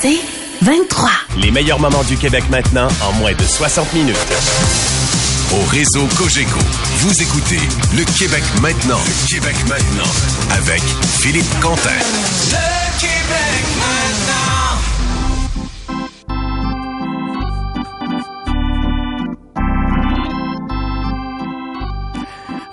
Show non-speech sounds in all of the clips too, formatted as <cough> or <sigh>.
C'est 23. Les meilleurs moments du Québec maintenant en moins de 60 minutes. Au réseau Cogeco, vous écoutez Le Québec maintenant. Le Québec maintenant. Avec Philippe Quentin. Le Québec maintenant.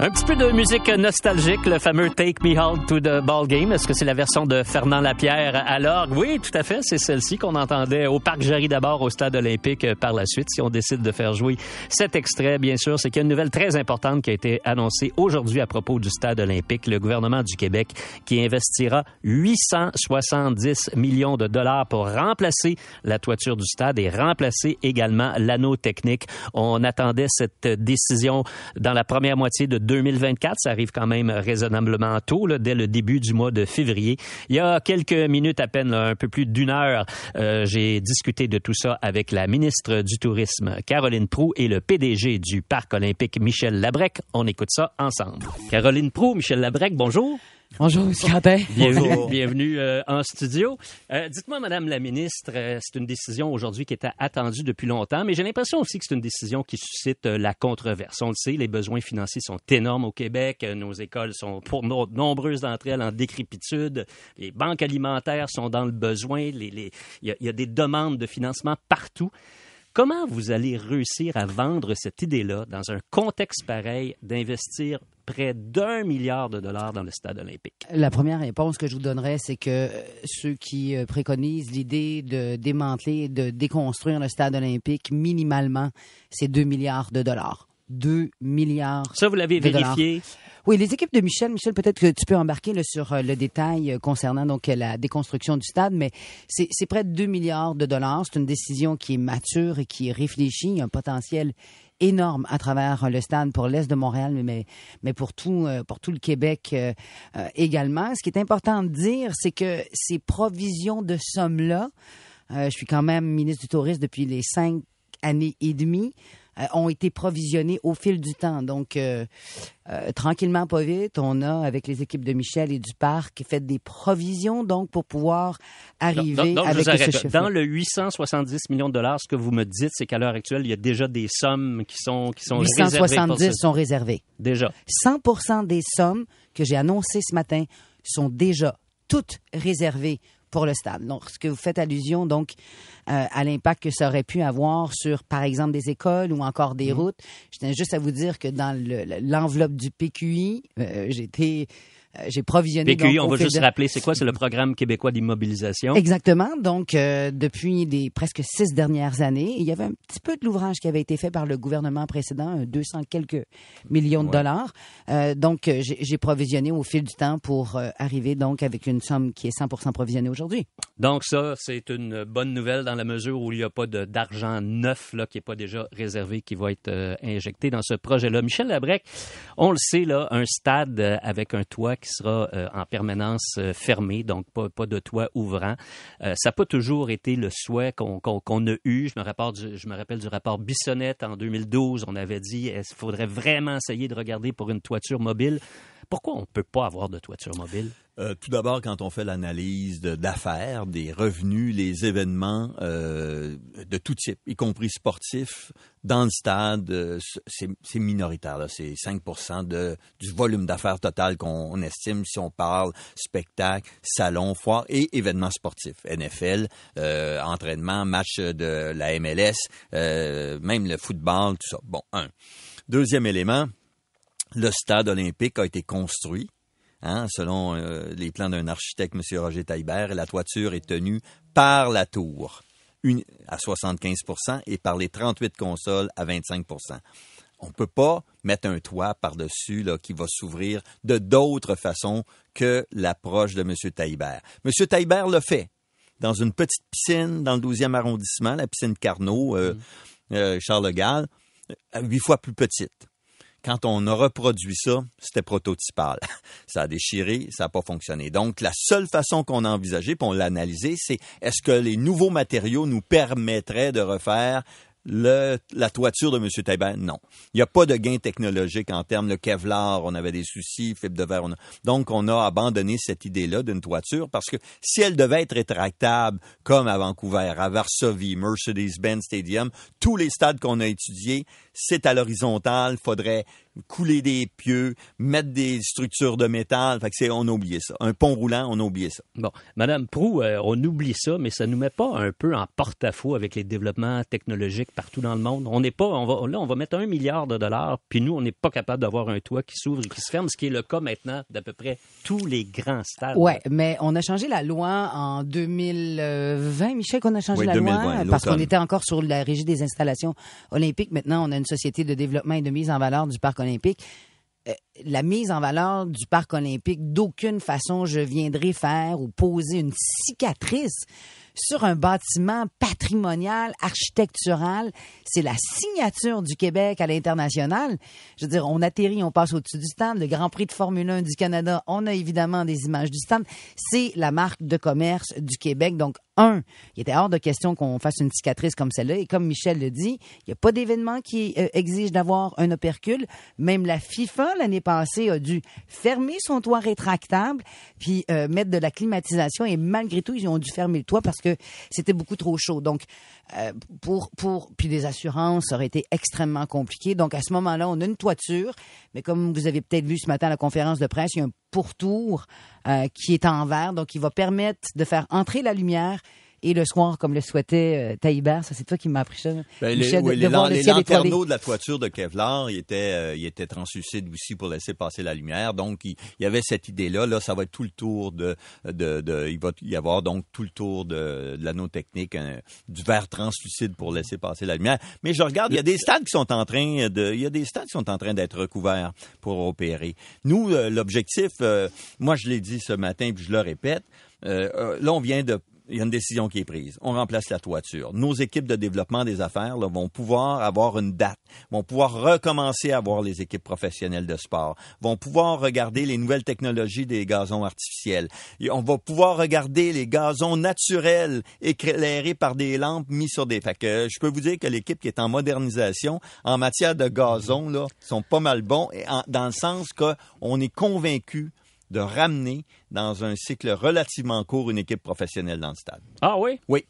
Un petit peu de musique nostalgique, le fameux Take Me Out to the Ball Game. Est-ce que c'est la version de Fernand Lapierre? À l'orgue? Oui, tout à fait. C'est celle-ci qu'on entendait au Parc Jarry d'abord, au Stade olympique euh, par la suite. Si on décide de faire jouer cet extrait, bien sûr, c'est qu'il y a une nouvelle très importante qui a été annoncée aujourd'hui à propos du Stade olympique. Le gouvernement du Québec qui investira 870 millions de dollars pour remplacer la toiture du stade et remplacer également l'anneau technique. On attendait cette décision dans la première moitié de 2024. Ça arrive quand même raisonnablement tôt, dès le début du mois de février. Il y a quelques minutes à peine, un peu plus d'une heure, euh, j'ai discuté de tout ça avec la ministre du Tourisme, Caroline Prou, et le PDG du Parc olympique, Michel Labrec. On écoute ça ensemble. Caroline Prou, Michel Labrec, bonjour. Bonjour, M. Quentin. Bienvenue, bienvenue euh, en studio. Euh, Dites-moi, Madame la ministre, euh, c'est une décision aujourd'hui qui était attendue depuis longtemps, mais j'ai l'impression aussi que c'est une décision qui suscite euh, la controverse. On le sait, les besoins financiers sont énormes au Québec. Nos écoles sont, pour no- nombreuses d'entre elles, en décrépitude. Les banques alimentaires sont dans le besoin. Les- les- Il y, a- il y a des demandes de financement partout. Comment vous allez réussir à vendre cette idée-là dans un contexte pareil d'investir près d'un milliard de dollars dans le stade olympique? La première réponse que je vous donnerais, c'est que euh, ceux qui euh, préconisent l'idée de démanteler, de déconstruire le stade olympique, minimalement, c'est 2 milliards de dollars. 2 milliards. Ça, vous l'avez dollars. Oui, les équipes de Michel, Michel, peut-être que tu peux embarquer là, sur euh, le détail euh, concernant donc euh, la déconstruction du stade, mais c'est près de 2 milliards de dollars. C'est une décision qui est mature et qui est réfléchie. Il y a un potentiel énorme à travers le stade pour l'est de Montréal, mais mais, pour tout pour tout le Québec également. Ce qui est important de dire, c'est que ces provisions de sommes là, je suis quand même ministre du Tourisme depuis les cinq années et demie ont été provisionnés au fil du temps. Donc, euh, euh, tranquillement, pas vite, on a, avec les équipes de Michel et du parc, fait des provisions donc pour pouvoir arriver avec ce chiffre. Dans le 870 millions de dollars, ce que vous me dites, c'est qu'à l'heure actuelle, il y a déjà des sommes qui sont, qui sont réservées pour 870 ce- sont réservés. Déjà. 100% des sommes que j'ai annoncées ce matin sont déjà toutes réservées pour le stade. Donc, ce que vous faites allusion donc euh, à l'impact que ça aurait pu avoir sur, par exemple, des écoles ou encore des routes, je tiens juste à vous dire que dans le- le- l'enveloppe du PQI, euh, euh, j'ai provisionné. PQI, donc, on va juste de- rappeler, c'est quoi? C'est le programme québécois d'immobilisation. Exactement. Donc, euh, depuis les presque six dernières années, il y avait un petit peu de l'ouvrage qui avait été fait par le gouvernement précédent, un 200 quelques millions de dollars. Euh, donc, euh, j'ai provisionné au fil du temps pour euh, arriver donc avec une somme qui est 100% provisionnée aujourd'hui. Donc ça, c'est une bonne nouvelle dans la mesure où il n'y a pas d'argent neuf là, qui n'est pas déjà réservé, qui va être euh, injecté dans ce projet-là. Michel Labrec, on le sait, là, un stade euh, avec un toit qui sera euh, en permanence euh, fermé, donc pas, pas de toit ouvrant. Euh, ça n'a pas toujours été le souhait qu'on qu'on a eu. Je me, rappelle du, je me rappelle du rapport Bissonnette en 2012. On avait dit qu'il faudrait vraiment essayer de regarder pour une toiture mobile? Pourquoi on ne peut pas avoir de toiture mobile? Euh, tout d'abord, quand on fait l'analyse d'affaires, des revenus, les événements euh, de tout type, y compris sportifs, dans le stade, euh, c'est minoritaire. C'est 5 de, du volume d'affaires total qu'on estime si on parle spectacle, salon, foire et événements sportifs. NFL, entraînement, match de la MLS, même le football, tout ça. Bon, un. Deuxième élément, le stade olympique a été construit Hein, selon euh, les plans d'un architecte, M. Roger Taillebert, et la toiture est tenue par la tour une, à 75% et par les 38 consoles à 25% On ne peut pas mettre un toit par-dessus là, qui va s'ouvrir de d'autres façons que l'approche de M. Taillebert. M. Taillebert le fait dans une petite piscine dans le 12e arrondissement, la piscine Carnot, euh, euh, Charles de Gaulle, huit fois plus petite quand on a reproduit ça, c'était prototypal. <laughs> Ça a déchiré, ça n'a pas fonctionné. Donc, la seule façon qu'on a envisagé, puis on l'a analysé, c'est est-ce que les nouveaux matériaux nous permettraient de refaire le, la toiture de M. Taibert, non. Il n'y a pas de gain technologique en termes de Kevlar, on avait des soucis, fibre de verre. on a- Donc, on a abandonné cette idée-là d'une toiture parce que si elle devait être rétractable, comme à Vancouver, à Varsovie, Mercedes-Benz Stadium, tous les stades qu'on a étudiés, c'est à l'horizontale, faudrait couler des pieux, mettre des structures de métal. Fait que c'est, on a oublié ça. Un pont roulant, on a oublié ça. Bon, Madame Prou, euh, on oublie ça, mais ça nous met pas un peu en porte-à-faux avec les développements technologiques partout dans le monde. On n'est pas, on va, là, on va mettre un milliard de dollars, puis nous, on n'est pas capable d'avoir un toit qui s'ouvre et qui se ferme, ce qui est le cas maintenant d'à peu près tous les grands stades. Ouais, mais on a changé la loi en 2020, Michel, qu'on a changé Oui, la 2020, loi parce qu'on était encore sur la régie des installations olympiques. Maintenant, on a une société de développement et de mise en valeur du parc olympique. La mise en valeur du parc olympique, d'aucune façon je viendrai faire ou poser une cicatrice sur un bâtiment patrimonial, architectural. C'est la signature du Québec à l'international. Je veux dire, on atterrit, on passe au-dessus du stand. Le Grand Prix de Formule 1 du Canada, on a évidemment des images du stand. C'est la marque de commerce du Québec. Donc, un, il était hors de question qu'on fasse une cicatrice comme celle-là. Et comme Michel le dit, il n'y a pas d'événement qui euh, exige d'avoir un opercule. Même la FIFA, l'année passée, a dû fermer son toit rétractable puis euh, mettre de la climatisation. Et malgré tout, ils ont dû fermer le toit parce que c'était beaucoup trop chaud. Donc, euh, pour, pour, puis les assurances, ça aurait été extrêmement compliqué. Donc, à ce moment-là, on a une toiture, mais comme vous avez peut-être vu ce matin à la conférence de presse, il y a un pourtour euh, qui est en verre, donc il va permettre de faire entrer la lumière et le soir, comme le souhaitait euh, ça c'est toi qui m'as appris ça, Ben, les, de- oui, de voir le ciel la toiture de Kevlar, ils étaient, euh, translucides aussi pour laisser passer la lumière. Donc, il, il y avait cette idée-là. Là, ça va être tout le tour de, de, de- il va y avoir donc tout le tour de, de l'anneau technique, un- du verre translucide pour laisser passer la lumière. Mais je regarde, il y a des stades qui sont en train de, il y a des stades qui sont en train d'être recouverts pour opérer. Nous, euh, l'objectif, euh, moi, je l'ai dit ce matin, puis je le répète. euh, euh, là, on vient de il y a une décision qui est prise. On remplace la toiture. Nos équipes de développement des affaires là, vont pouvoir avoir une date, vont pouvoir recommencer à voir les équipes professionnelles de sport, vont pouvoir regarder les nouvelles technologies des gazons artificiels. Et on va pouvoir regarder les gazons naturels éclairés par des lampes mis sur des... Fait que je peux vous dire que l'équipe qui est en modernisation en matière de gazon là, sont pas mal bons et dans le sens qu'on est convaincu de ramener dans un cycle relativement court une équipe professionnelle dans le stade. Ah oui? Oui.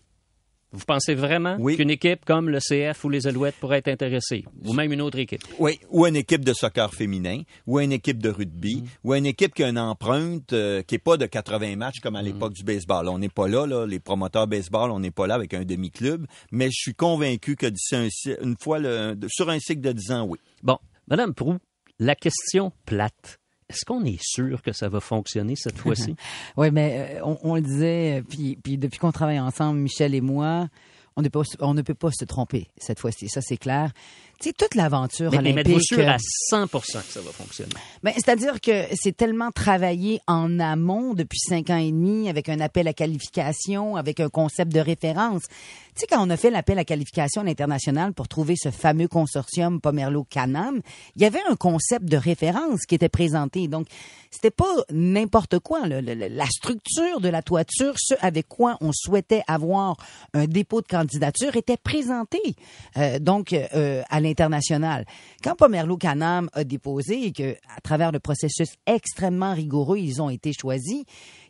Vous pensez vraiment Oui. qu'une équipe comme le CF ou les Alouettes pourrait être intéressée? Ou même une autre équipe? Oui, ou une équipe de soccer féminin, ou une équipe de rugby, ou une équipe qui a une empreinte euh, qui est pas de 80 matchs comme à l'époque du baseball. On n'est pas là, là, les promoteurs baseball, on n'est pas là avec un demi-club, mais je suis convaincu que d'ici un cy- une fois le- sur un cycle de 10 ans, oui. Bon, Madame Prou, la question plate. Est-ce qu'on est sûr que ça va fonctionner cette <laughs> fois-ci? Oui, mais euh, on, on le disait, euh, puis, puis depuis qu'on travaille ensemble, Michel et moi, on ne peut on ne peut pas se tromper cette fois-ci. Ça, c'est clair. Tu sais, toute l'aventure mais, mais olympique... êtes-vous sûr euh, à 100 que ça va fonctionner? Ben, c'est-à-dire que c'est tellement travaillé en amont depuis cinq ans et demi, avec un appel à qualification, avec un concept de référence. Tu sais, quand on a fait l'appel à qualification à l'international pour trouver ce fameux consortium Pomerleau-Canam, il y avait un concept de référence qui était présenté. Donc, c'était pas n'importe quoi. là. La structure de la toiture, ce avec quoi on souhaitait avoir un dépôt de candidature, était présenté. Euh, donc, euh, à l'international. Quand Pomerleau Canam a déposé et que, à travers le processus extrêmement rigoureux, ils ont été choisis,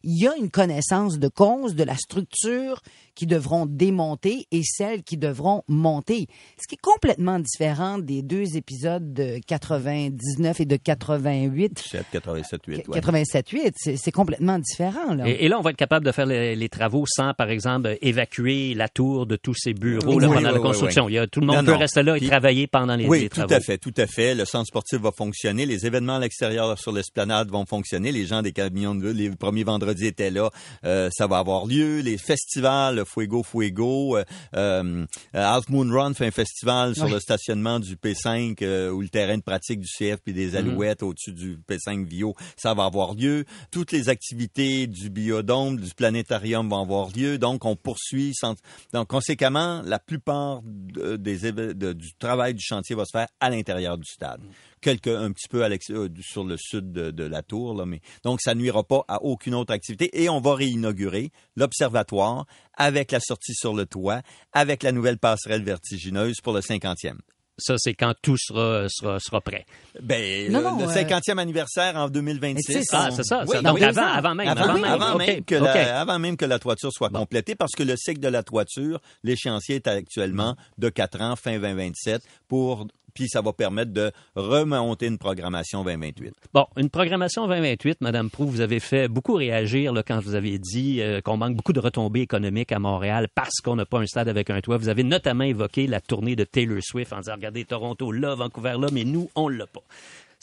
il y a une connaissance de cause de la structure qui devront démonter et celles qui devront monter. Ce qui est complètement différent des deux épisodes de 99 et de 88. 7, 87, 8, ouais. 87-8, c'est c'est complètement différent. Là. Et, et là, on va être capable de faire les, les travaux sans, par exemple, évacuer la tour de tous ces bureaux Oui, là, oui, pendant oui, la oui, construction. oui. Il y a, tout le monde Non, peut non. rester là et Puis- travailler pendant les, Oui, les tout travaux. à fait, tout à fait. Le centre sportif va fonctionner, les événements à l'extérieur sur l'esplanade vont fonctionner, les gens des camions de les premiers vendredis étaient là, euh, ça va avoir lieu, les festivals, Fuego Fuego, euh, euh, Half Moon Run fait un festival sur le stationnement du P5 euh, ou le terrain de pratique du CF puis Mhm. des Alouettes au-dessus du P5 Vio, ça va avoir lieu. Toutes les activités du biodôme, du planétarium vont avoir lieu, donc on poursuit. sans- Donc conséquemment, la plupart de- des éve- de- du travail du chantier va se faire à l'intérieur du stade. Quelques un petit peu à euh, sur le sud de, de la tour. Là, mais donc ça nuira pas à aucune autre activité. Et on va réinaugurer l'observatoire avec la sortie sur le toit, avec la nouvelle passerelle vertigineuse pour le 50e. Ça, c'est quand tout sera, sera, sera prêt. Ben, Non, le- non, le euh, 50e anniversaire en 2026. Mais tu sais, Ah, c'est ça. Oui. Donc, avant, avant même. Avant, même. avant OK, même que la, avant même que la toiture soit complétée, parce que le cycle de la toiture, l'échéancier est actuellement de 4 ans, fin 2027, pour puis ça va permettre de remonter une programmation 2028. Bon, une programmation 2028, Madame Prou, vous avez fait beaucoup réagir là, quand vous avez dit euh, qu'on manque beaucoup de retombées économiques à Montréal parce qu'on n'a pas un stade avec un toit. Vous avez notamment évoqué la tournée de Taylor Swift en disant, regardez, Toronto là, Vancouver là, mais nous, on l'a pas.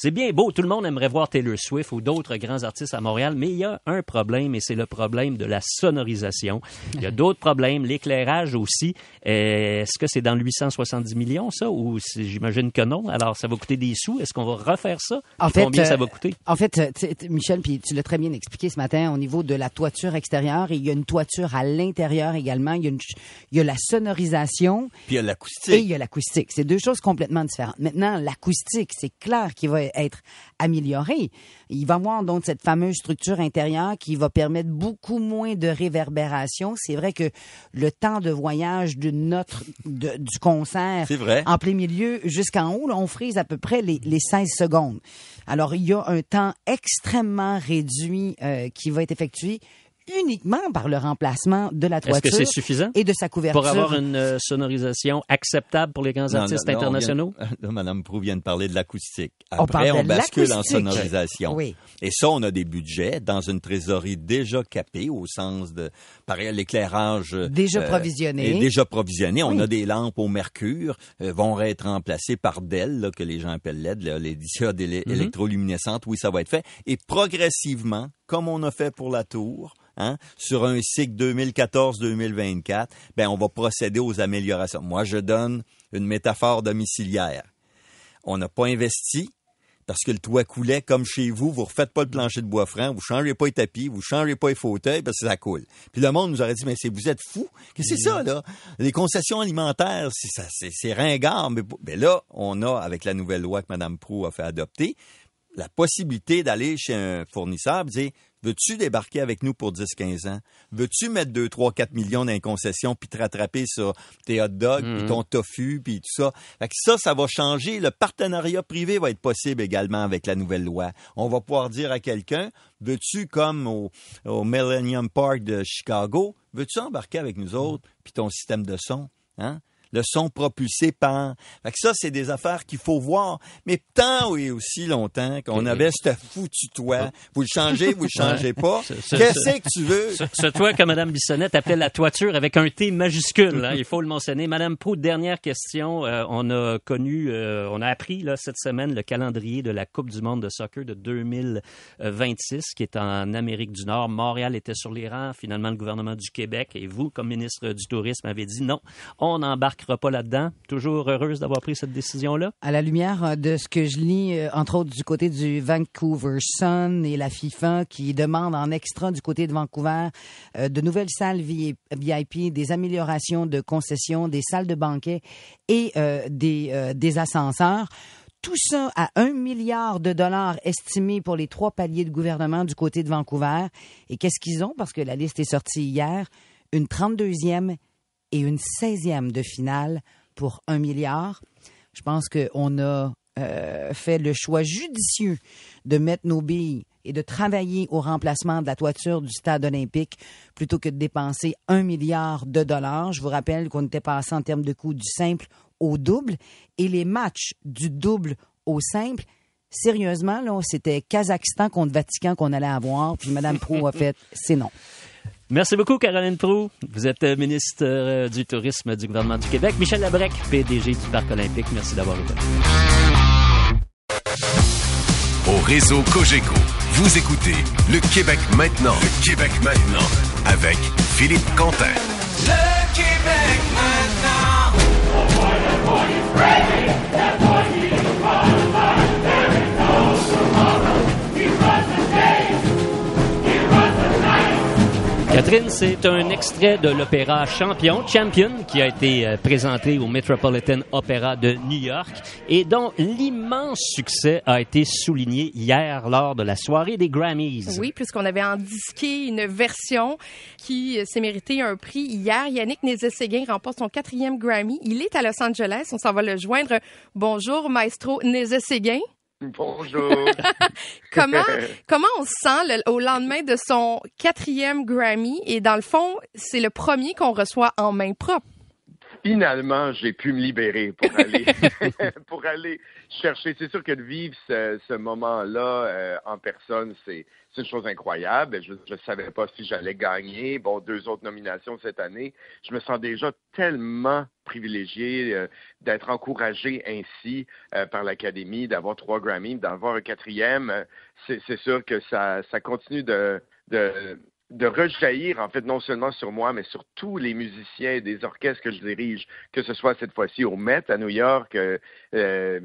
C'est bien beau, tout le monde aimerait voir Taylor Swift ou d'autres grands artistes à Montréal, mais il y a un problème et c'est le problème de la sonorisation. Il y a d'autres problèmes, l'éclairage aussi. Euh, Est-ce que c'est dans le 870 millions ça ou j'imagine que non? Alors ça va coûter des sous. Est-ce qu'on va refaire ça? En fait, combien ça euh, va coûter? En fait, euh, Michel, puis tu l'as très bien expliqué ce matin au niveau de la toiture extérieure. Et il y a une toiture à l'intérieur également. Il y a, une il y a la sonorisation Puis il y a et il l'acoustique. y a l'acoustique. C'est deux choses complètement différentes. Maintenant, l'acoustique, c'est clair qu'il va être amélioré. Il va y avoir donc cette fameuse structure intérieure qui va permettre beaucoup moins de réverbération. C'est vrai que le temps de voyage d'une note de- du concert vrai. en plein milieu jusqu'en haut, là, on frise à peu près les, les 16 secondes. Alors, il y a un temps extrêmement réduit euh, qui va être effectué uniquement par le remplacement de la Est-ce toiture que c'est suffisant et de sa couverture. pour avoir une euh, sonorisation acceptable pour les grands Non, artistes on internationaux? <laughs> Vient- là, Madame Prou vient de parler de l'acoustique. On Après, on, de bascule en sonorisation. Oui. Et ça, on a des budgets dans une trésorerie déjà capée au sens de, pareil, l'éclairage. euh, Déjà provisionné. est déjà provisionné. On Oui. a des lampes au mercure, euh, vont être remplacées par DEL, là, que les gens appellent LED, là, les diodes éle- Mm-hmm. électroluminescentes. Oui, ça va être fait. Et progressivement, comme on a fait pour la tour, hein, sur un cycle 2014-2024, ben, on va procéder aux améliorations. Moi, je donne une métaphore domiciliaire. On n'a pas investi parce que le toit coulait comme chez vous, vous refaites pas le plancher de bois franc, vous changez pas les tapis, vous changez pas les fauteuils parce que ça coule. Puis le monde nous aurait dit mais c'est vous êtes fous. Qu'est-ce que c'est ça là? Les concessions alimentaires, c'est ringard mais, mais là on a avec la nouvelle loi que madame Prou a fait adopter la possibilité d'aller chez un fournisseur et dire Veux-tu débarquer avec nous pour 10-15 ans? Veux-tu mettre 2, 3, 4 millions dans les concessions puis te rattraper sur tes hot dogs, puis ton tofu, puis tout ça? Fait que ça, ça va changer. Le partenariat privé va être possible également avec la nouvelle loi. On va pouvoir dire à quelqu'un, veux-tu, comme au, au Millennium Park de Chicago, veux-tu embarquer avec nous autres, puis ton système de son? Hein? Le son propulsé par. Fait que ça, c'est des affaires qu'il faut voir. Mais tant et aussi longtemps qu'on avait ce foutu toit, vous le changez, vous le changez pas. Ce- ce- Qu'est-ce que tu veux? Ce, ce toit que Mme Bissonnette appelait la toiture avec un T majuscule, hein, il faut le mentionner. Madame Proux, dernière question. Euh, on a connu, euh, on a appris là, cette semaine le calendrier de la Coupe du monde de soccer de 2026 qui est en Amérique du Nord. Montréal était sur les rangs. Finalement, le gouvernement du Québec et vous, comme ministre du Tourisme, avez dit non, on pas là-dedans. Toujours heureuse d'avoir pris cette décision-là. À la lumière euh, de ce que je lis, euh, entre autres du côté du Vancouver Sun et la FIFA qui demande en extra du côté de Vancouver euh, de nouvelles salles vi- VIP, des améliorations de concessions, des salles de banquet et des, ascenseurs. Tout ça à un milliard de dollars estimés pour les trois paliers de gouvernement du côté de Vancouver. Et qu'est-ce qu'ils ont? Parce que la liste est sortie hier. Une 32e et une 16e de finale pour un milliard. Je pense qu'on a euh, fait le choix judicieux de mettre nos billes et de travailler au remplacement de la toiture du stade olympique plutôt que de dépenser un milliard de dollars. Je vous rappelle qu'on était passé en termes de coût du simple au double et les matchs du double au simple. Sérieusement, c'était Kazakhstan contre Vatican qu'on allait avoir. Puis Mme Pro a fait, c'est non. Merci beaucoup, Caroline Proux. Vous êtes euh, ministre euh, du Tourisme du gouvernement du Québec. Michel Labrec, PDG du Parc olympique. Merci d'avoir été. Au réseau Cogeco, vous écoutez Le Québec maintenant. Le Québec maintenant. Avec Philippe Quentin. Catherine, c'est un extrait de l'opéra Champion, Champion, qui a été euh, présenté au Metropolitan Opera de New York et dont l'immense succès a été souligné hier lors de la soirée des Grammys. Oui, puisqu'on avait en disqué une version qui euh, s'est mérité un prix hier. Yannick Nézet-Séguin remporte son quatrième Grammy. Il est à Los Angeles. On s'en va le joindre. Bonjour, maestro Nézet-Séguin. Bonjour. <laughs> comment, comment on se sent au lendemain de son quatrième Grammy? Et dans le fond, c'est le premier qu'on reçoit en main propre. Finalement, j'ai pu me libérer pour aller, <laughs> <laughs> pour aller chercher. C'est sûr que de vivre ce, moment-là euh, en personne, c'est une chose incroyable. Je ne savais pas si j'allais gagner. Bon, deux autres nominations cette année. Je me sens déjà tellement privilégié euh, d'être encouragé ainsi euh, par l'Académie, d'avoir trois Grammys, d'avoir un quatrième. c'est sûr que ça, ça continue de, de, de rejaillir, en fait, non seulement sur moi, mais sur tous les musiciens des orchestres que je dirige, que ce soit cette fois-ci au Met à New York, euh, euh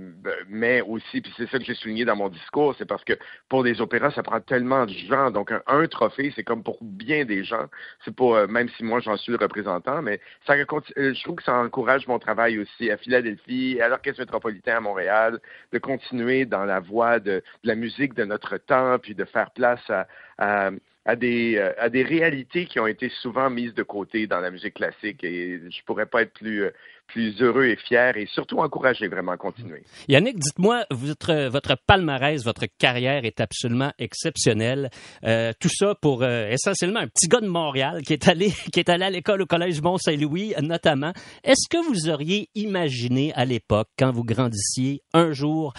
mais aussi, puis c'est ça que j'ai souligné dans mon discours, c'est parce que pour des opéras, ça prend tellement de gens, donc un, trophée, c'est comme pour bien des gens, c'est pas, euh, même si moi j'en suis le représentant, mais ça, euh, je trouve que ça encourage mon travail aussi à Philadelphie, à l'Orchestre métropolitain à Montréal, de continuer dans la voie de, la musique de notre temps, puis de faire place à à des, euh, à des réalités qui ont été souvent mises de côté dans la musique classique et je pourrais pas être plus, euh, plus heureux et fier et surtout encouragé vraiment à continuer. Yannick, dites-moi, votre, votre palmarès, votre carrière est absolument exceptionnelle. Euh, tout ça pour essentiellement un petit gars de Montréal qui est allé, <laughs> qui est allé à l'école au Collège Mont-Saint-Louis notamment. Est-ce que vous auriez imaginé à l'époque, quand vous grandissiez, un jour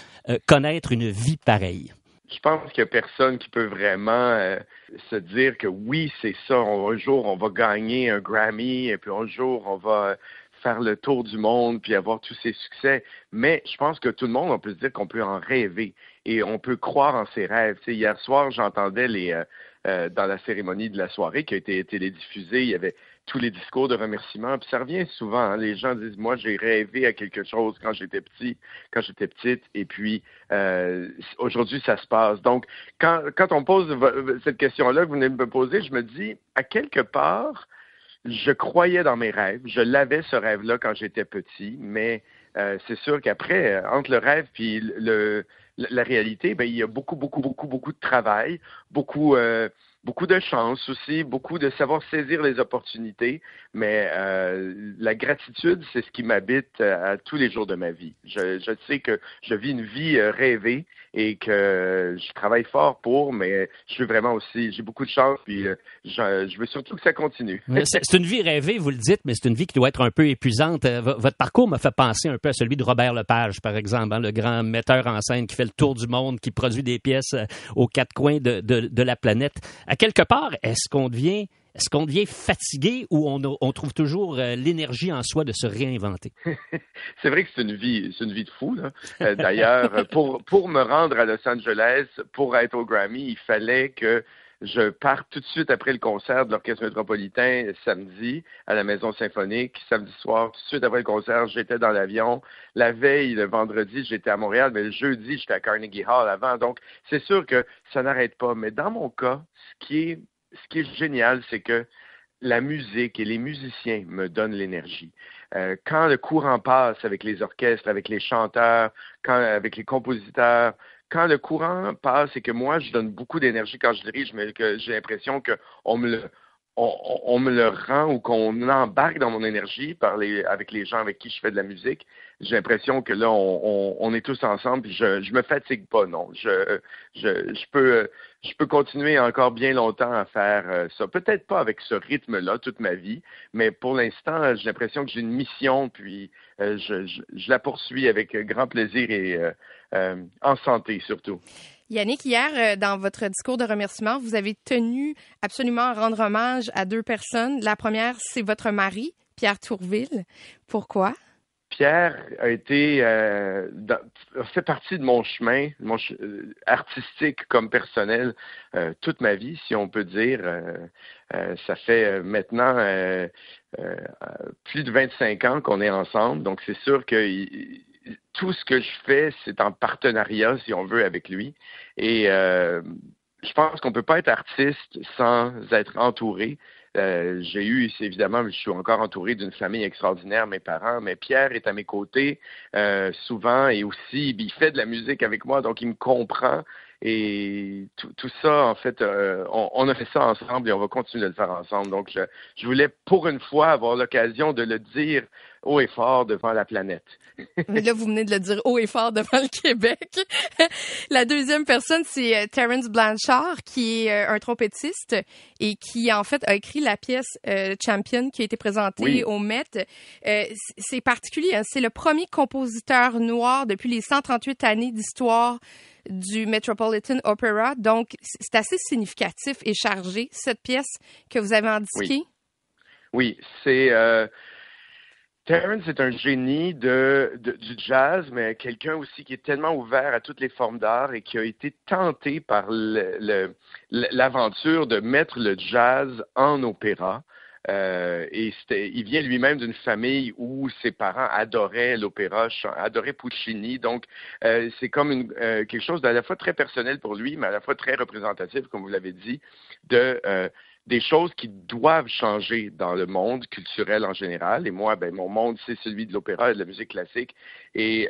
connaître une vie pareille? Je pense qu'il n'y a personne qui peut vraiment euh, se dire que oui, c'est ça, un jour on va gagner un Grammy et puis un jour on va faire le tour du monde puis avoir tous ces succès. Mais je pense que tout le monde, on peut se dire qu'on peut en rêver et on peut croire en ses rêves. hier soir, j'entendais les euh, euh, dans la cérémonie de la soirée qui a été télédiffusée, il y avait tous les discours de remerciement. Puis ça revient souvent. Hein. Les gens disent moi j'ai rêvé à quelque chose quand j'étais petit, quand j'étais petite, et puis euh, aujourd'hui ça se passe. Donc quand quand on pose cette question-là que vous venez de me poser, je me dis à quelque part je croyais dans mes rêves. Je l'avais ce rêve-là quand j'étais petit, mais euh, c'est sûr qu'après, entre le rêve puis le, la réalité, ben, il y a beaucoup, beaucoup, beaucoup, beaucoup de travail, beaucoup, euh, beaucoup de chance aussi, beaucoup de savoir saisir les opportunités, mais euh, la gratitude, c'est ce qui m'habite euh, à, tous les jours de ma vie. Je, je, sais que je vis une vie euh, rêvée et que je travaille fort pour, mais je veux vraiment aussi, j'ai beaucoup de chance, puis je, je, veux surtout que ça continue. C'est une vie rêvée, vous le dites, mais c'est une vie qui doit être un peu épuisante. Votre parcours m'a fait penser un peu à celui de Robert Lepage, par exemple, hein, le grand metteur en scène qui fait le tour du monde, qui produit des pièces aux quatre coins de, la planète quelque part, est-ce qu'on devient est-ce qu'on devient fatigué ou on, trouve toujours euh, l'énergie en soi de se réinventer? <laughs> c'est vrai que c'est une vie, c'est une vie de fou. Euh, d'ailleurs, pour, pour me rendre à Los Angeles, pour être au Grammy, il fallait que je pars tout de suite après le concert de l'Orchestre métropolitain samedi à la Maison symphonique. Samedi soir, tout de suite après le concert, j'étais dans l'avion. La veille, le vendredi, j'étais à Montréal, mais le jeudi, j'étais à Carnegie Hall avant. Donc, c'est sûr que ça n'arrête pas. Mais dans mon cas, ce qui est, ce qui est génial, c'est que la musique et les musiciens me donnent l'énergie. Euh, quand le courant passe avec les orchestres, avec les chanteurs, avec les compositeurs, quand le courant passe et que moi, je donne beaucoup d'énergie quand je dirige, mais que j'ai l'impression qu'on me le on, me le rend ou qu'on embarque dans mon énergie par avec les gens avec qui je fais de la musique, j'ai l'impression que là, on, est tous ensemble. Puis je, je me fatigue pas, non. Je, je, je peux, je peux continuer encore bien longtemps à faire euh, ça. Peut-être pas avec ce rythme-là toute ma vie, mais pour l'instant, j'ai l'impression que j'ai une mission, puis euh, je, je, la poursuis avec grand plaisir et euh, en santé surtout. Yannick, hier, euh, dans votre discours de remerciement, vous avez tenu absolument à rendre hommage à deux personnes. La première, c'est votre mari, Pierre Tourville. Pourquoi? Pierre a été euh, fait partie de mon chemin, mon euh, artistique comme personnel, toute ma vie, si on peut dire. ça fait maintenant plus de 25 ans qu'on est ensemble, donc c'est sûr que tout ce que je fais, c'est en partenariat, si on veut, avec lui. Et euh, je pense qu'on ne peut pas être artiste sans être entouré. euh, j'ai eu, évidemment, je suis encore entouré d'une famille extraordinaire, mes parents, mais Pierre est à mes côtés euh, souvent et aussi, il fait de la musique avec moi, donc il me comprend. Et tout, tout ça, en fait, euh, on, on, a fait ça ensemble et on va continuer de le faire ensemble. Donc, je, je voulais pour une fois avoir l'occasion de le dire haut et fort devant la planète. <laughs> là, vous venez de le dire haut et fort devant le Québec. <laughs> la deuxième personne, c'est euh, Terence Blanchard, qui est euh, un trompettiste et qui, en fait, a écrit la pièce euh, Champion qui a été présentée Oui. au Met. Euh, c'est particulier, hein. c'est le premier compositeur noir depuis les 138 années d'histoire du Metropolitan Opera. Donc, c'est assez significatif et chargé, cette pièce que vous avez indiquée. Oui, c'est euh, Terrence est un génie de, du jazz, mais quelqu'un aussi qui est tellement ouvert à toutes les formes d'art et qui a été tenté par l'aventure de mettre le jazz en opéra. Euh, et il vient lui-même d'une famille où ses parents adoraient l'opéra, adoraient Puccini. Donc, euh, c'est comme euh, quelque chose d'à la fois très personnel pour lui, mais à la fois très représentatif, comme vous l'avez dit, de des choses qui doivent changer dans le monde culturel en général. Et moi, ben, mon monde, c'est celui de l'opéra et de la musique classique. Et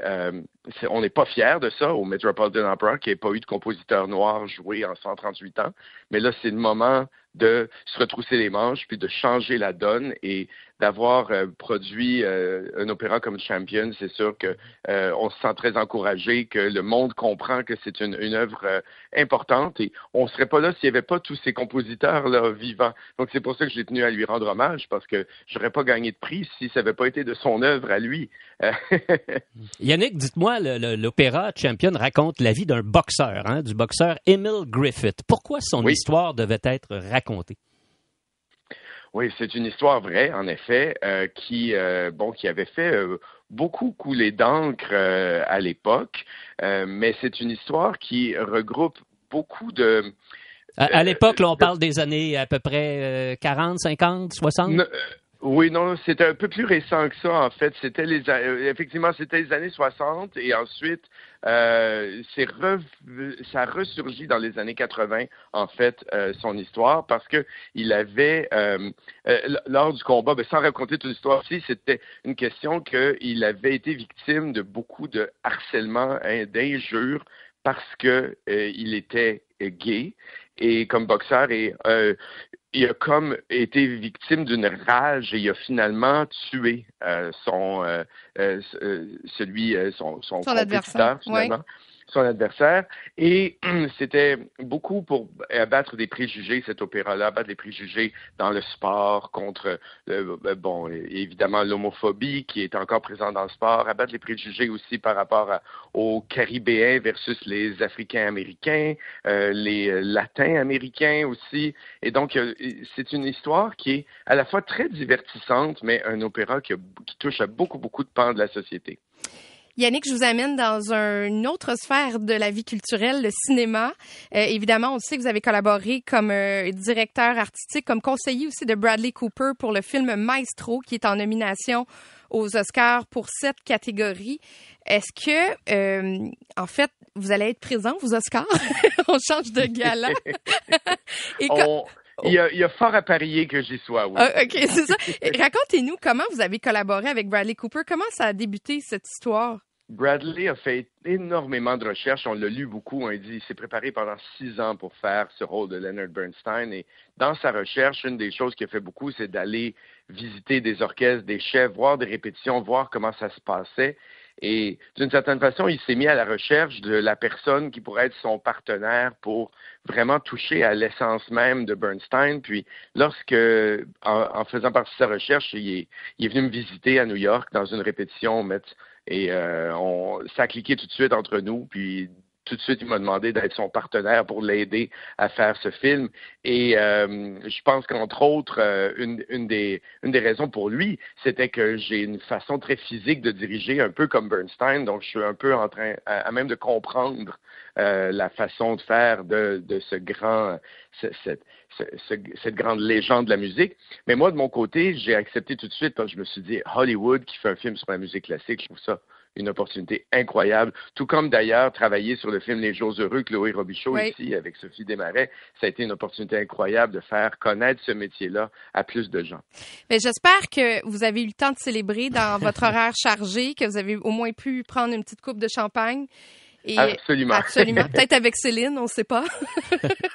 on n'est pas fiers de ça au Metropolitan Opera, qui n'ait pas eu de compositeur noir joué en 138 ans. Mais là, c'est le moment de se retrousser les manches, puis de changer la donne et d'avoir euh, produit euh, un opéra comme Champion, c'est sûr que euh, on se sent très encouragé, que le monde comprend que c'est une, une œuvre importante et on serait pas là s'il n'y avait pas tous ces compositeurs là vivants. Donc c'est pour ça que j'ai tenu à lui rendre hommage parce que j'aurais pas gagné de prix si ça n'avait pas été de son œuvre à lui. <laughs> Yannick, dites-moi, l'opéra Champion raconte la vie d'un boxeur, hein, du boxeur Emil Griffith. Pourquoi son Oui. histoire devait être racontée? Oui, c'est une histoire vraie, en effet, euh, qui euh, bon, qui avait fait euh, beaucoup couler d'encre à l'époque, mais c'est une histoire qui regroupe beaucoup de À, l'époque, on parle des années à peu près euh, 40, 50, 60? Ne- euh, oui, non, c'était un peu plus récent que ça, en fait. C'était les, effectivement, c'était les années 60 et ensuite, euh, rev- ça a ressurgi dans les années 80, en fait, euh, son histoire, parce que il avait, euh, lors du combat, ben, sans raconter toute l'histoire aussi, c'était une question qu'il avait été victime de beaucoup de harcèlement, hein, d'injures, parce que il était gay. Et comme boxeur et il a comme été victime d'une rage et il a finalement tué euh, son euh, euh, euh, celui euh, son, son, Son adversaire, finalement son adversaire et <clears throat> c'était beaucoup pour abattre des préjugés cet opéra-là abattre des préjugés dans le sport contre euh, euh, bon évidemment l'homophobie qui est encore présente dans le sport abattre les préjugés aussi par rapport aux Caribéens versus les Africains américains euh, les euh, Latins américains aussi et donc, c'est une histoire qui est à la fois très divertissante, mais un opéra qui touche à beaucoup, beaucoup de pans de la société. Yannick, je vous amène dans un- une autre sphère de la vie culturelle, le cinéma. Euh, évidemment, on sait que vous avez collaboré comme euh, directeur artistique, comme conseiller aussi de Bradley Cooper pour le film Maestro, qui est en nomination aux Oscars pour cette catégorie. Est-ce que, euh, en fait, vous allez être présent aux Oscars? <laughs> on change de gala. <laughs> Et quand- On- il, y a, il y a fort à parier que j'y sois, oui. Ah, OK, c'est ça. Racontez-nous comment vous avez collaboré avec Bradley Cooper. Comment ça a débuté, cette histoire? Bradley a fait énormément de recherches. On l'a lu beaucoup. On a dit il s'est préparé pendant six ans pour faire ce rôle de Leonard Bernstein. Et dans sa recherche, une des choses qu'il a fait beaucoup, c'est d'aller visiter des orchestres, des chefs, voir des répétitions, voir comment ça se passait. Et d'une certaine façon, il s'est mis à la recherche de la personne qui pourrait être son partenaire pour vraiment toucher à l'essence même de Bernstein. Puis, lorsque, en, faisant partie de sa recherche, il est, il venu me visiter à New York dans une répétition au. Et euh, on, ça a cliqué tout de suite entre nous. Puis tout de suite, il m'a demandé d'être son partenaire pour l'aider à faire ce film. Et euh, je pense qu'entre autres, euh, une, une, des, une des raisons pour lui, c'était que j'ai une façon très physique de diriger, un peu comme Bernstein. Donc, je suis un peu en train, à, même de comprendre euh, la façon de faire de, de ce grand, ce, cette, ce, ce, cette grande légende de la musique. Mais moi, de mon côté, j'ai accepté tout de suite parce que je me suis dit, Hollywood qui fait un film sur la musique classique, je trouve ça une opportunité incroyable. Tout comme d'ailleurs travailler sur le film Les Jours heureux, Chloé Robichaud Oui. ici avec Sophie Desmarais, ça a été une opportunité incroyable de faire connaître ce métier-là à plus de gens. Mais j'espère que vous avez eu le temps de célébrer dans <laughs> votre horaire chargé, que vous avez au moins pu prendre une petite coupe de champagne. Et Absolument. Absolument. <laughs> Peut-être avec Céline, on ne sait pas.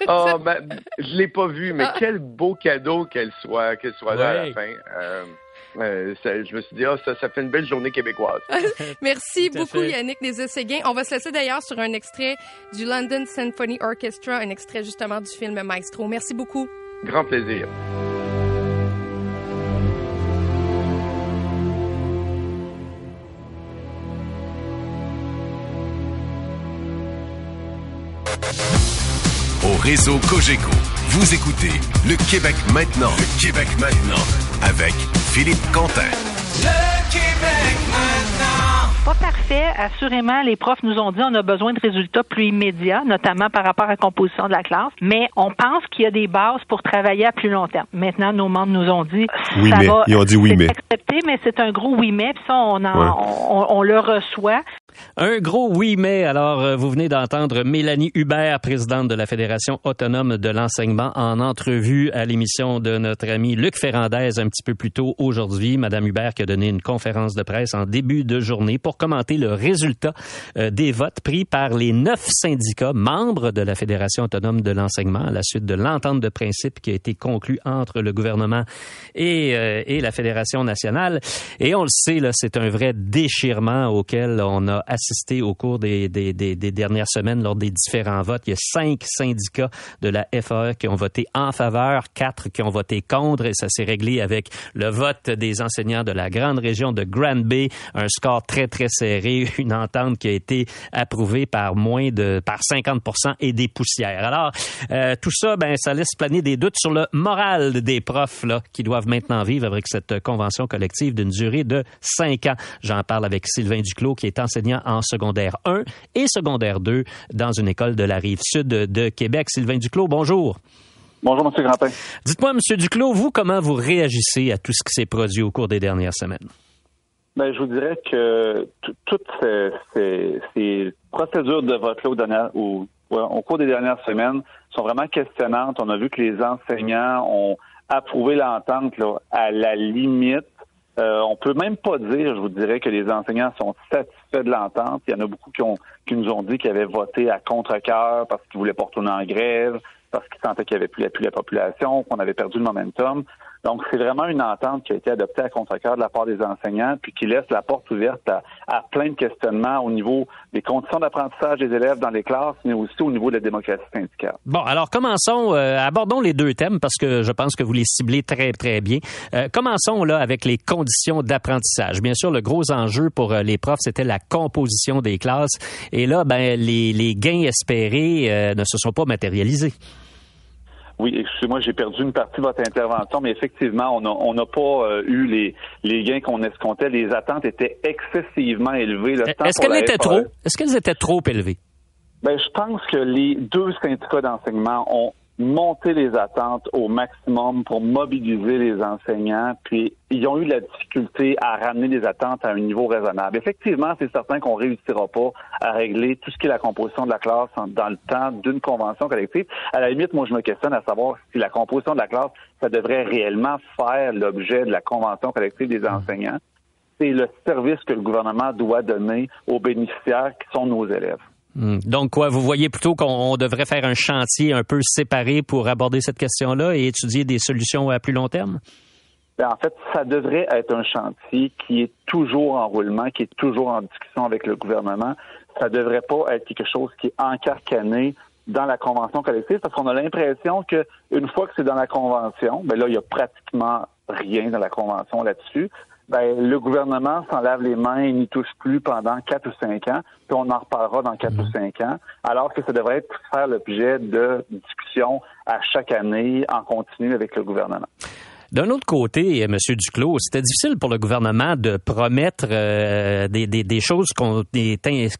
Oh, <laughs> ben, je l'ai pas vu, mais quel beau cadeau qu'elle soit, qu'elle soit là à la fin. Euh, euh, ça- je me suis dit, ah, ça, ça fait une belle journée québécoise. <laughs> Merci beaucoup, fait. Yannick Nézet-Séguin. On va se laisser d'ailleurs sur un extrait du London Symphony Orchestra, un extrait justement du film Maestro. Merci beaucoup. Grand plaisir. Au réseau Cogeco, vous écoutez Le Québec maintenant. Le Québec maintenant. Avec Philippe Quentin. Le Québec maintenant. Pas parfait. Assurément, les profs nous ont dit on a besoin de résultats plus immédiats, notamment par rapport à la composition de la classe. Mais on pense qu'il y a des bases pour travailler à plus long terme. Maintenant, nos membres nous ont dit Oui, ça mais. va, Ils ont dit oui, c'est mais. accepté, mais c'est un gros oui mais. Puis ça, on, en- Ouais. on, on le reçoit. Un gros oui, mais alors euh, vous venez d'entendre Mélanie Hubert, présidente de la Fédération autonome de l'enseignement, en entrevue à l'émission de notre ami Luc Ferrandez un petit peu plus tôt aujourd'hui. Madame Hubert qui a donné une conférence de presse en début de journée pour commenter le résultat euh, des votes pris par les neuf syndicats membres de la Fédération autonome de l'enseignement à la suite de l'entente de principe qui a été conclue entre le gouvernement et, euh, et la Fédération nationale. Et on le sait, là, c'est un vrai déchirement auquel on a assisté au cours des, dernières semaines lors des différents votes. Il y a cinq syndicats de la FAE qui ont voté en faveur, quatre qui ont voté contre, et ça s'est réglé avec le vote des enseignants de la grande région de Grand Bay, un score très, très serré, une entente qui a été approuvée par moins de, par 50 et des poussières. Alors, euh, tout ça, ben, ça laisse planer des doutes sur le moral des profs, là, qui doivent maintenant vivre avec cette convention collective d'une durée de cinq ans. J'en parle avec Sylvain Duclos, qui est enseignant en secondaire 1 et secondaire 2 dans une école de la rive sud de Québec. Sylvain Duclos, bonjour. Bonjour, M. Grandin. Dites-moi, M. Duclos, vous, comment vous réagissez à tout ce qui s'est produit au cours des dernières semaines? Ben, je vous dirais que toutes ces, ces- ces procédures de vote-là au, dernier- au- cours des dernières semaines sont vraiment questionnantes. On a vu que les enseignants ont approuvé l'entente là, à la limite. Euh, on peut même pas dire, je vous dirais, que les enseignants sont satisfaits de l'entente. Il y en a beaucoup qui, ont, qui nous ont dit qu'ils avaient voté à contre-cœur parce qu'ils voulaient pas retourner en grève, parce qu'ils sentaient qu'il n'y avait plus l'appui de la population, qu'on avait perdu le momentum. Donc, c'est vraiment une entente qui a été adoptée à contre-cœur de la part des enseignants, puis qui laisse la porte ouverte à, à plein de questionnements au niveau des conditions d'apprentissage des élèves dans les classes, mais aussi au niveau de la démocratie syndicale. Bon, alors commençons, euh, abordons les deux thèmes parce que je pense que vous les ciblez très, très bien. Euh, commençons là avec les conditions d'apprentissage. Bien sûr, le gros enjeu pour euh, les profs, c'était la composition des classes. Et là, ben, les, les gains espérés euh, ne se sont pas matérialisés. Oui, excusez-moi, j'ai perdu une partie de votre intervention, mais effectivement, on n'a on pas euh, eu les, les gains qu'on escomptait. Les attentes étaient excessivement élevées. Est-ce qu'elles étaient FAE. trop? Est-ce qu'elles étaient trop élevées? Ben, je pense que les deux syndicats d'enseignement ont monté les attentes au maximum pour mobiliser les enseignants, puis ils ont eu la difficulté à ramener les attentes à un niveau raisonnable. Effectivement, c'est certain qu'on réussira pas à régler tout ce qui est la composition de la classe dans le temps d'une convention collective. À la limite, moi, je me questionne à savoir si la composition de la classe, ça devrait réellement faire l'objet de la convention collective des enseignants. C'est le service que le gouvernement doit donner aux bénéficiaires qui sont nos élèves. Hmm. Donc quoi, vous voyez plutôt qu'on devrait faire un chantier un peu séparé pour aborder cette question-là et étudier des solutions à plus long terme? Ben, en fait, ça devrait être un chantier qui est toujours en roulement, qui est toujours en discussion avec le gouvernement. Ça devrait pas être quelque chose qui est encarcané dans la convention collective parce qu'on a l'impression que une fois que c'est dans la convention, ben là, il y a pratiquement rien dans la convention là-dessus. Ben, le gouvernement s'en lave les mains et n'y touche plus pendant quatre ou cinq ans, puis on en reparlera dans quatre ou cinq ans, alors que ça devrait être faire l'objet de discussions à chaque année en continu avec le gouvernement. D'un autre côté, M. Duclos, c'était difficile pour le gouvernement de promettre euh, des, des, des choses qu'on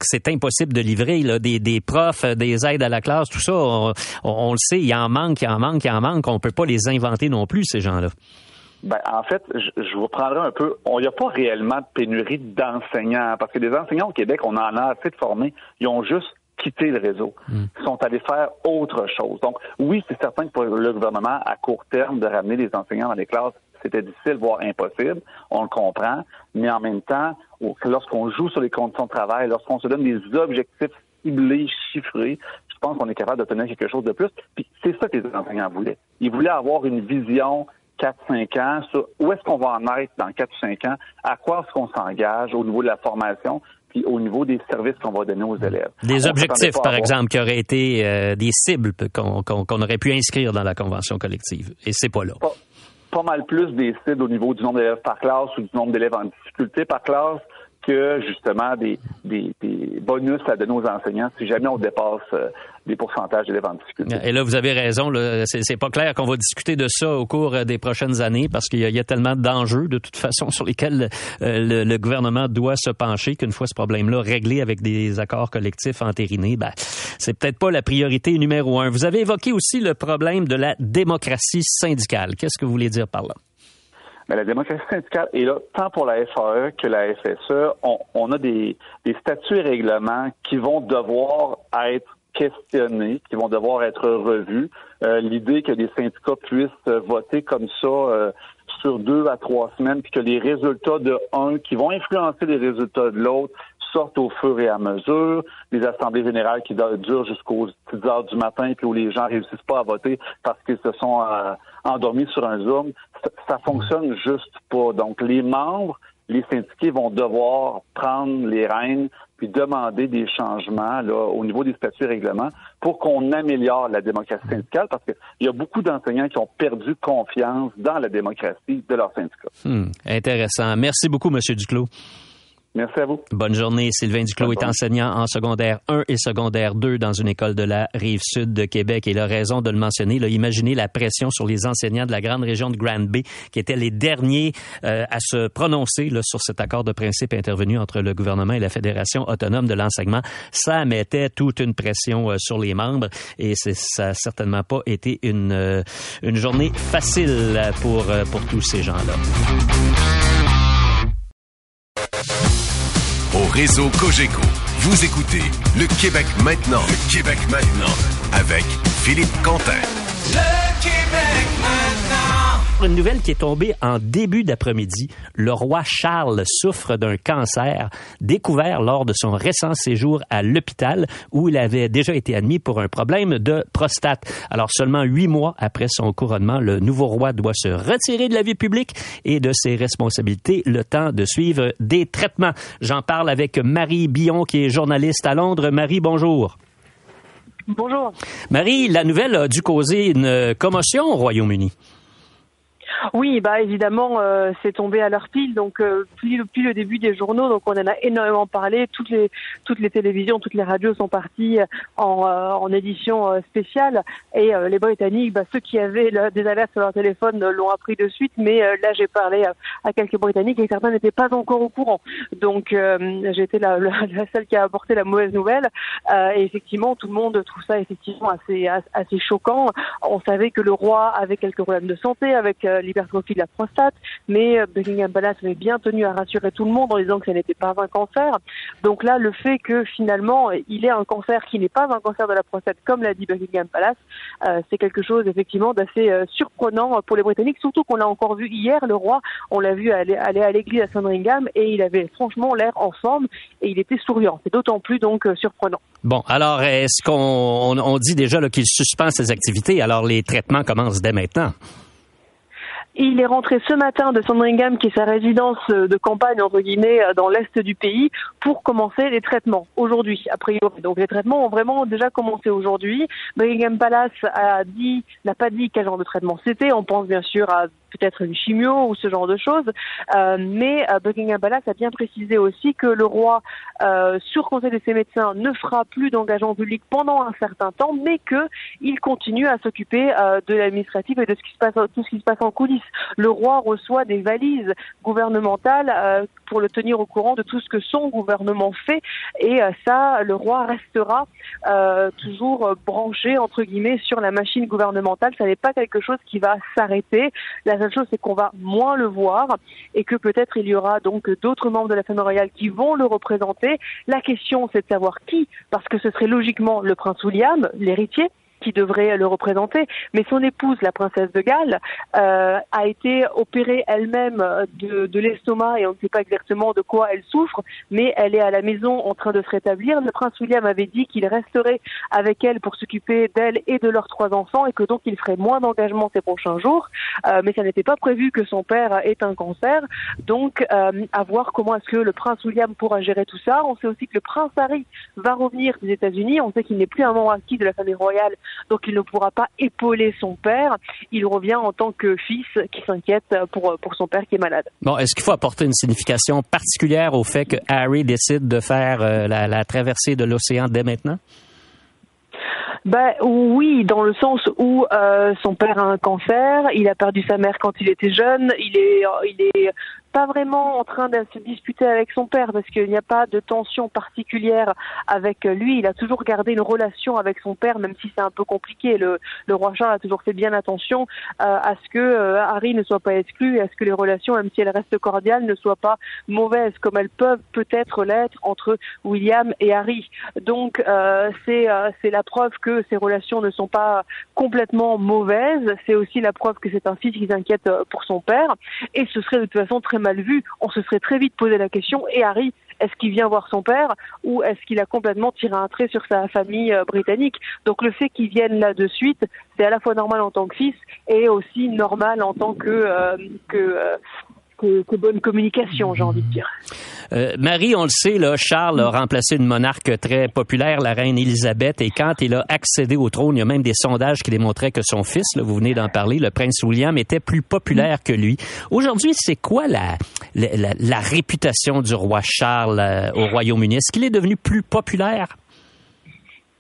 c'est impossible de livrer, là, des, des profs, euh, des aides à la classe, tout ça. On, on- on le sait, il en manque, il en manque, il en manque. On peut pas les inventer non plus, ces gens-là. Ben, en fait, je, je vous prendrai un peu. Il n'y a pas réellement de pénurie d'enseignants, parce que des enseignants au Québec, on en a assez de formés. Ils ont juste quitté le réseau. Ils sont allés faire autre chose. Donc, oui, c'est certain que pour le gouvernement, à court terme, de ramener des enseignants dans les classes, c'était difficile, voire impossible. On le comprend. Mais en même temps, lorsqu'on joue sur les conditions de travail, lorsqu'on se donne des objectifs ciblés, chiffrés, je pense qu'on est capable d'obtenir quelque chose de plus. Puis c'est ça que les enseignants voulaient. Ils voulaient avoir une vision 4-5 ans sur où est-ce qu'on va en être dans 4 ou 5 ans, à quoi est-ce qu'on s'engage au niveau de la formation, puis au niveau des services qu'on va donner aux élèves? Des On objectifs, par avoir- exemple, qui auraient été euh, des cibles qu'on aurait pu inscrire dans la convention collective. Et c'est pas là. pas, pas mal plus des cibles au niveau du nombre d'élèves par classe ou du nombre d'élèves en difficulté par classe que justement des, des, des bonus à donner aux enseignants si jamais on dépasse euh, des pourcentages d'élèves en difficulté. Et là, vous avez raison. C'est pas clair qu'on va discuter de ça au cours euh, des prochaines années parce qu'il y, y a tellement d'enjeux de toute façon sur lesquels euh, le, le gouvernement doit se pencher qu'une fois ce problème-là réglé avec des accords collectifs entérinés, ben, c'est peut-être pas la priorité numéro un. Vous avez évoqué aussi le problème de la démocratie syndicale. Qu'est-ce que vous voulez dire par là? Mais la démocratie syndicale est là tant pour la FAE que la FSE. On, on a des, des statuts et règlements qui vont devoir être questionnés, qui vont devoir être revus. Euh, L'idée que les syndicats puissent euh, voter comme ça euh, sur deux à trois semaines, puis que les résultats de un qui vont influencer les résultats de l'autre sortent au fur et à mesure, les assemblées générales qui durent jusqu'aux 10 heures du matin, puis où les gens réussissent pas à voter parce qu'ils se sont euh, endormis sur un Zoom, ça, fonctionne juste pas. Donc, les membres, les syndiqués vont devoir prendre les rênes puis demander des changements là, au niveau des statuts et règlements pour qu'on améliore la démocratie syndicale parce qu'il y a beaucoup d'enseignants qui ont perdu confiance dans la démocratie de leur syndicat. Hmm, intéressant. Merci beaucoup, Monsieur Duclos. Merci à vous. Bonne journée. Sylvain Duclos Bonne est journée. enseignant en secondaire 1 et secondaire 2 dans une école de la rive sud de Québec. Et il a raison de le mentionner. Là, imaginez la pression sur les enseignants de la grande région de Grand Bay, qui étaient les derniers euh, à se prononcer là, sur cet accord de principe intervenu entre le gouvernement et la Fédération autonome de l'enseignement. Ça mettait toute une pression euh, sur les membres et c'est- ça n'a certainement pas été une, euh, une journée facile pour, pour tous ces gens-là. Réseau Cogeco, vous écoutez Le Québec maintenant. Le Québec maintenant. Avec Philippe Quentin. Une nouvelle qui est tombée en début d'après-midi. Le roi Charles souffre d'un cancer découvert lors de son récent séjour à l'hôpital où il avait déjà été admis pour un problème de prostate. Alors seulement huit mois après son couronnement, le nouveau roi doit se retirer de la vie publique et de ses responsabilités le temps de suivre des traitements. J'en parle avec Marie Billon qui est journaliste à Londres. Marie, bonjour. Bonjour. Marie, la nouvelle a dû causer une commotion au Royaume-Uni. Oui, bah évidemment, euh, c'est tombé à l'heure pile, donc euh, depuis, depuis le début des journaux, donc on en a énormément parlé. Toutes les toutes les télévisions, toutes les radios sont parties en, euh, en édition euh, spéciale, et euh, les Britanniques, bah, ceux qui avaient des alertes sur leur téléphone euh, l'ont appris de suite. Mais euh, là, j'ai parlé à, quelques Britanniques et certains n'étaient pas encore au courant. Donc euh, été la, la, <laughs> la seule qui a apporté la mauvaise nouvelle. Euh, et effectivement, tout le monde trouve ça effectivement assez assez choquant. On savait que le roi avait quelques problèmes de santé avec euh, l'hypertrophie de la prostate, mais euh, Buckingham Palace avait bien tenu à rassurer tout le monde en disant que ce n'était pas un cancer. Donc là, le fait que finalement il ait un cancer qui n'est pas un cancer de la prostate, comme l'a dit Buckingham Palace, euh, c'est quelque chose effectivement d'assez euh, surprenant pour les Britanniques, surtout qu'on l'a encore vu hier, le roi, on l'a vu aller, à l'église à Sandringham et il avait franchement l'air en forme et il était souriant. C'est d'autant plus donc surprenant. Bon, alors est-ce qu'on on, on dit déjà qu'il suspend ses activités, alors les traitements commencent dès maintenant? Il est rentré ce matin de Sandringham, qui est sa résidence euh, de campagne, entre guillemets, euh, dans l'est du pays, pour commencer les traitements aujourd'hui, a priori. Donc les traitements ont vraiment déjà commencé aujourd'hui. Buckingham Palace a dit, n'a pas dit quel genre de traitement c'était. On pense bien sûr à peut-être une chimio ou ce genre de choses. Euh, mais euh, Buckingham Palace a bien précisé aussi que le roi, euh, sur conseil de ses médecins, ne fera plus d'engagement public pendant un certain temps, mais que il continue à s'occuper euh, de l'administratif et de ce qui se passe, tout ce qui se passe en coulisses. Le roi reçoit des valises gouvernementales euh, pour le tenir au courant de tout ce que son gouvernement fait. Et euh, ça, le roi restera euh, toujours branché, entre guillemets, sur la machine gouvernementale. Ça n'est pas quelque chose qui va s'arrêter. La seule chose, c'est qu'on va moins le voir et que peut-être il y aura donc d'autres membres de la famille royale qui vont le représenter. La question, c'est de savoir qui, parce que ce serait logiquement le prince William, l'héritier, qui devrait le représenter. Mais son épouse, la princesse de Galles, euh, a été opérée elle-même de, de l'estomac et on ne sait pas exactement de quoi elle souffre, mais elle est à la maison en train de se rétablir. Le prince William avait dit qu'il resterait avec elle pour s'occuper d'elle et de leurs trois enfants et que donc il ferait moins d'engagement ces prochains jours. Euh, mais ça n'était pas prévu que son père ait un cancer. Donc, euh, à voir comment est-ce que le prince William pourra gérer tout ça. On sait aussi que le prince Harry va revenir des États-Unis. On sait qu'il n'est plus un membre actif de la famille royale donc il ne pourra pas épauler son père. Il revient en tant que fils qui s'inquiète pour, pour son père qui est malade. Bon, est-ce qu'il faut apporter une signification particulière au fait que Harry décide de faire euh, la, la traversée de l'océan dès maintenant? Ben oui, dans le sens où euh, son père a un cancer, il a perdu sa mère quand il était jeune, il est, il est pas vraiment en train de se disputer avec son père parce qu'il n'y a pas de tension particulière avec lui. Il a toujours gardé une relation avec son père, même si c'est un peu compliqué. Le, roi Charles a toujours fait bien attention euh, à ce que euh, Harry ne soit pas exclu et à ce que les relations, même si elles restent cordiales, ne soient pas mauvaises comme elles peuvent peut-être l'être entre William et Harry. Donc euh, c'est c'est la preuve que ces relations ne sont pas complètement mauvaises. C'est aussi la preuve que c'est un fils qui s'inquiète pour son père et ce serait de toute façon très mal vu, on se serait très vite posé la question, et Harry, est-ce qu'il vient voir son père ou est-ce qu'il a complètement tiré un trait sur sa famille euh, britannique? Donc le fait qu'il vienne là de suite, c'est à la fois normal en tant que fils et aussi normal en tant que, euh, que euh, que, bonne communication, j'ai envie de dire. Euh, Marie, on le sait, là, Charles a remplacé une monarque très populaire, la reine Élisabeth, et quand il a accédé au trône, il y a même des sondages qui démontraient que son fils, vous venez d'en parler, le prince William, était plus populaire que lui. Aujourd'hui, c'est quoi la, la, la, réputation du roi Charles euh, au Royaume-Uni? Est-ce qu'il est devenu plus populaire?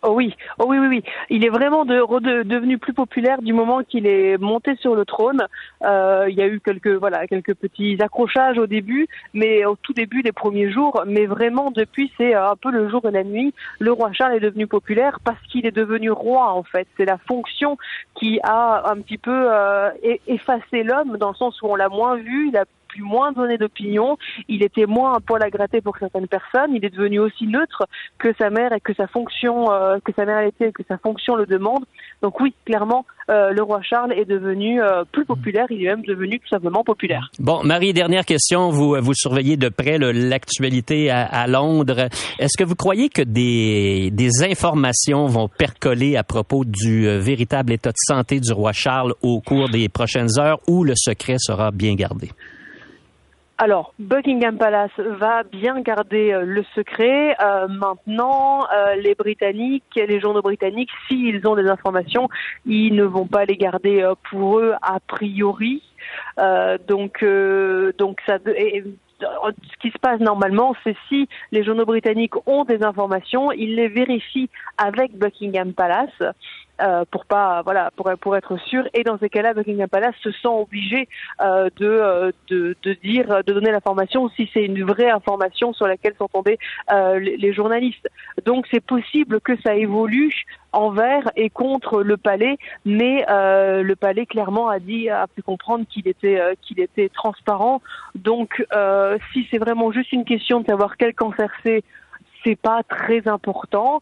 Oh oui, oh oui, oui, oui. Il est vraiment de, de, devenu plus populaire du moment qu'il est monté sur le trône. Euh, il y a eu quelques voilà quelques petits accrochages au début, mais au tout début des premiers jours. Mais vraiment depuis, c'est un peu le jour et la nuit. Le roi Charles est devenu populaire parce qu'il est devenu roi en fait. C'est la fonction qui a un petit peu euh, effacé l'homme dans le sens où on l'a moins vu. Plus moins donné d'opinion, il était moins un poil à gratter pour certaines personnes, il est devenu aussi neutre que sa mère et que sa fonction, euh, que sa mère était, que sa fonction le demande. Donc oui, clairement, euh, le roi Charles est devenu euh, plus populaire, il est même devenu tout simplement populaire. Bon, Marie, dernière question, vous vous surveillez de près l'actualité à, à, Londres. Est-ce que vous croyez que des, des informations vont percoler à propos du véritable état de santé du roi Charles au cours des prochaines heures ou le secret sera bien gardé? Alors, Buckingham Palace va bien garder euh, le secret. Euh, maintenant, euh, les Britanniques, les journaux britanniques, s'ils ont des informations, ils ne vont pas les garder pour eux a priori. Donc, donc ça. Ce qui se passe normalement, c'est si les journaux britanniques ont des informations, ils les vérifient avec Buckingham Palace euh, pour pas voilà pour pour être sûr. Et dans ces cas-là Buckingham Palace se sent obligé euh, de, euh, de de dire de donner l'information si c'est une vraie information sur laquelle tombés euh, les, les, journalistes. Donc c'est possible que ça évolue envers et contre le palais mais le palais clairement a dit a pu comprendre qu'il était qu'il était transparent. Donc si c'est vraiment juste une question de savoir quel cancer c'est c'est pas très important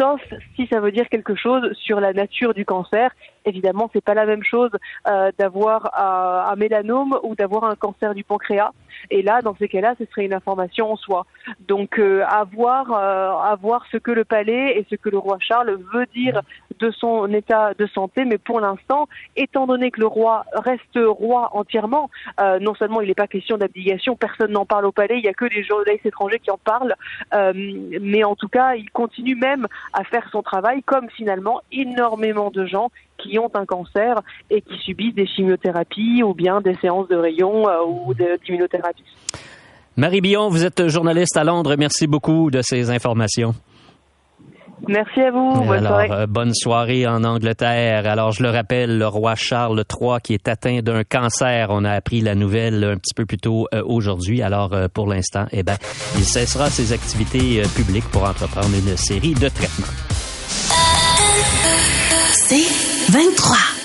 sauf si ça veut dire quelque chose sur la nature du cancer. Évidemment, c'est pas la même chose euh, d'avoir un, un, mélanome ou d'avoir un cancer du pancréas. Et là, dans ces cas-là, ce serait une information en soi. Donc, euh, à voir, euh, à voir ce que le palais et ce que le roi Charles veut dire de son état de santé. Mais pour l'instant, étant donné que le roi reste roi entièrement, euh, non seulement il n'est pas question d'abdication, personne n'en parle au palais, il n'y a que des journalistes étrangers qui en parlent, euh, mais en tout cas, il continue même à faire son travail, comme finalement énormément de gens qui ont un cancer et qui subissent des chimiothérapies ou bien des séances de rayons euh, ou d'immunothérapie. Marie Billon, vous êtes journaliste à Londres. Merci beaucoup de ces informations. Merci à vous. Bonne Alors, soirée. euh, bonne soirée en Angleterre. Alors, je le rappelle, le roi Charles III qui est atteint d'un cancer. On a appris la nouvelle un petit peu plus tôt euh, aujourd'hui. Alors, euh, pour l'instant, eh ben, il cessera ses activités euh, publiques pour entreprendre une série de traitements. C'est 23.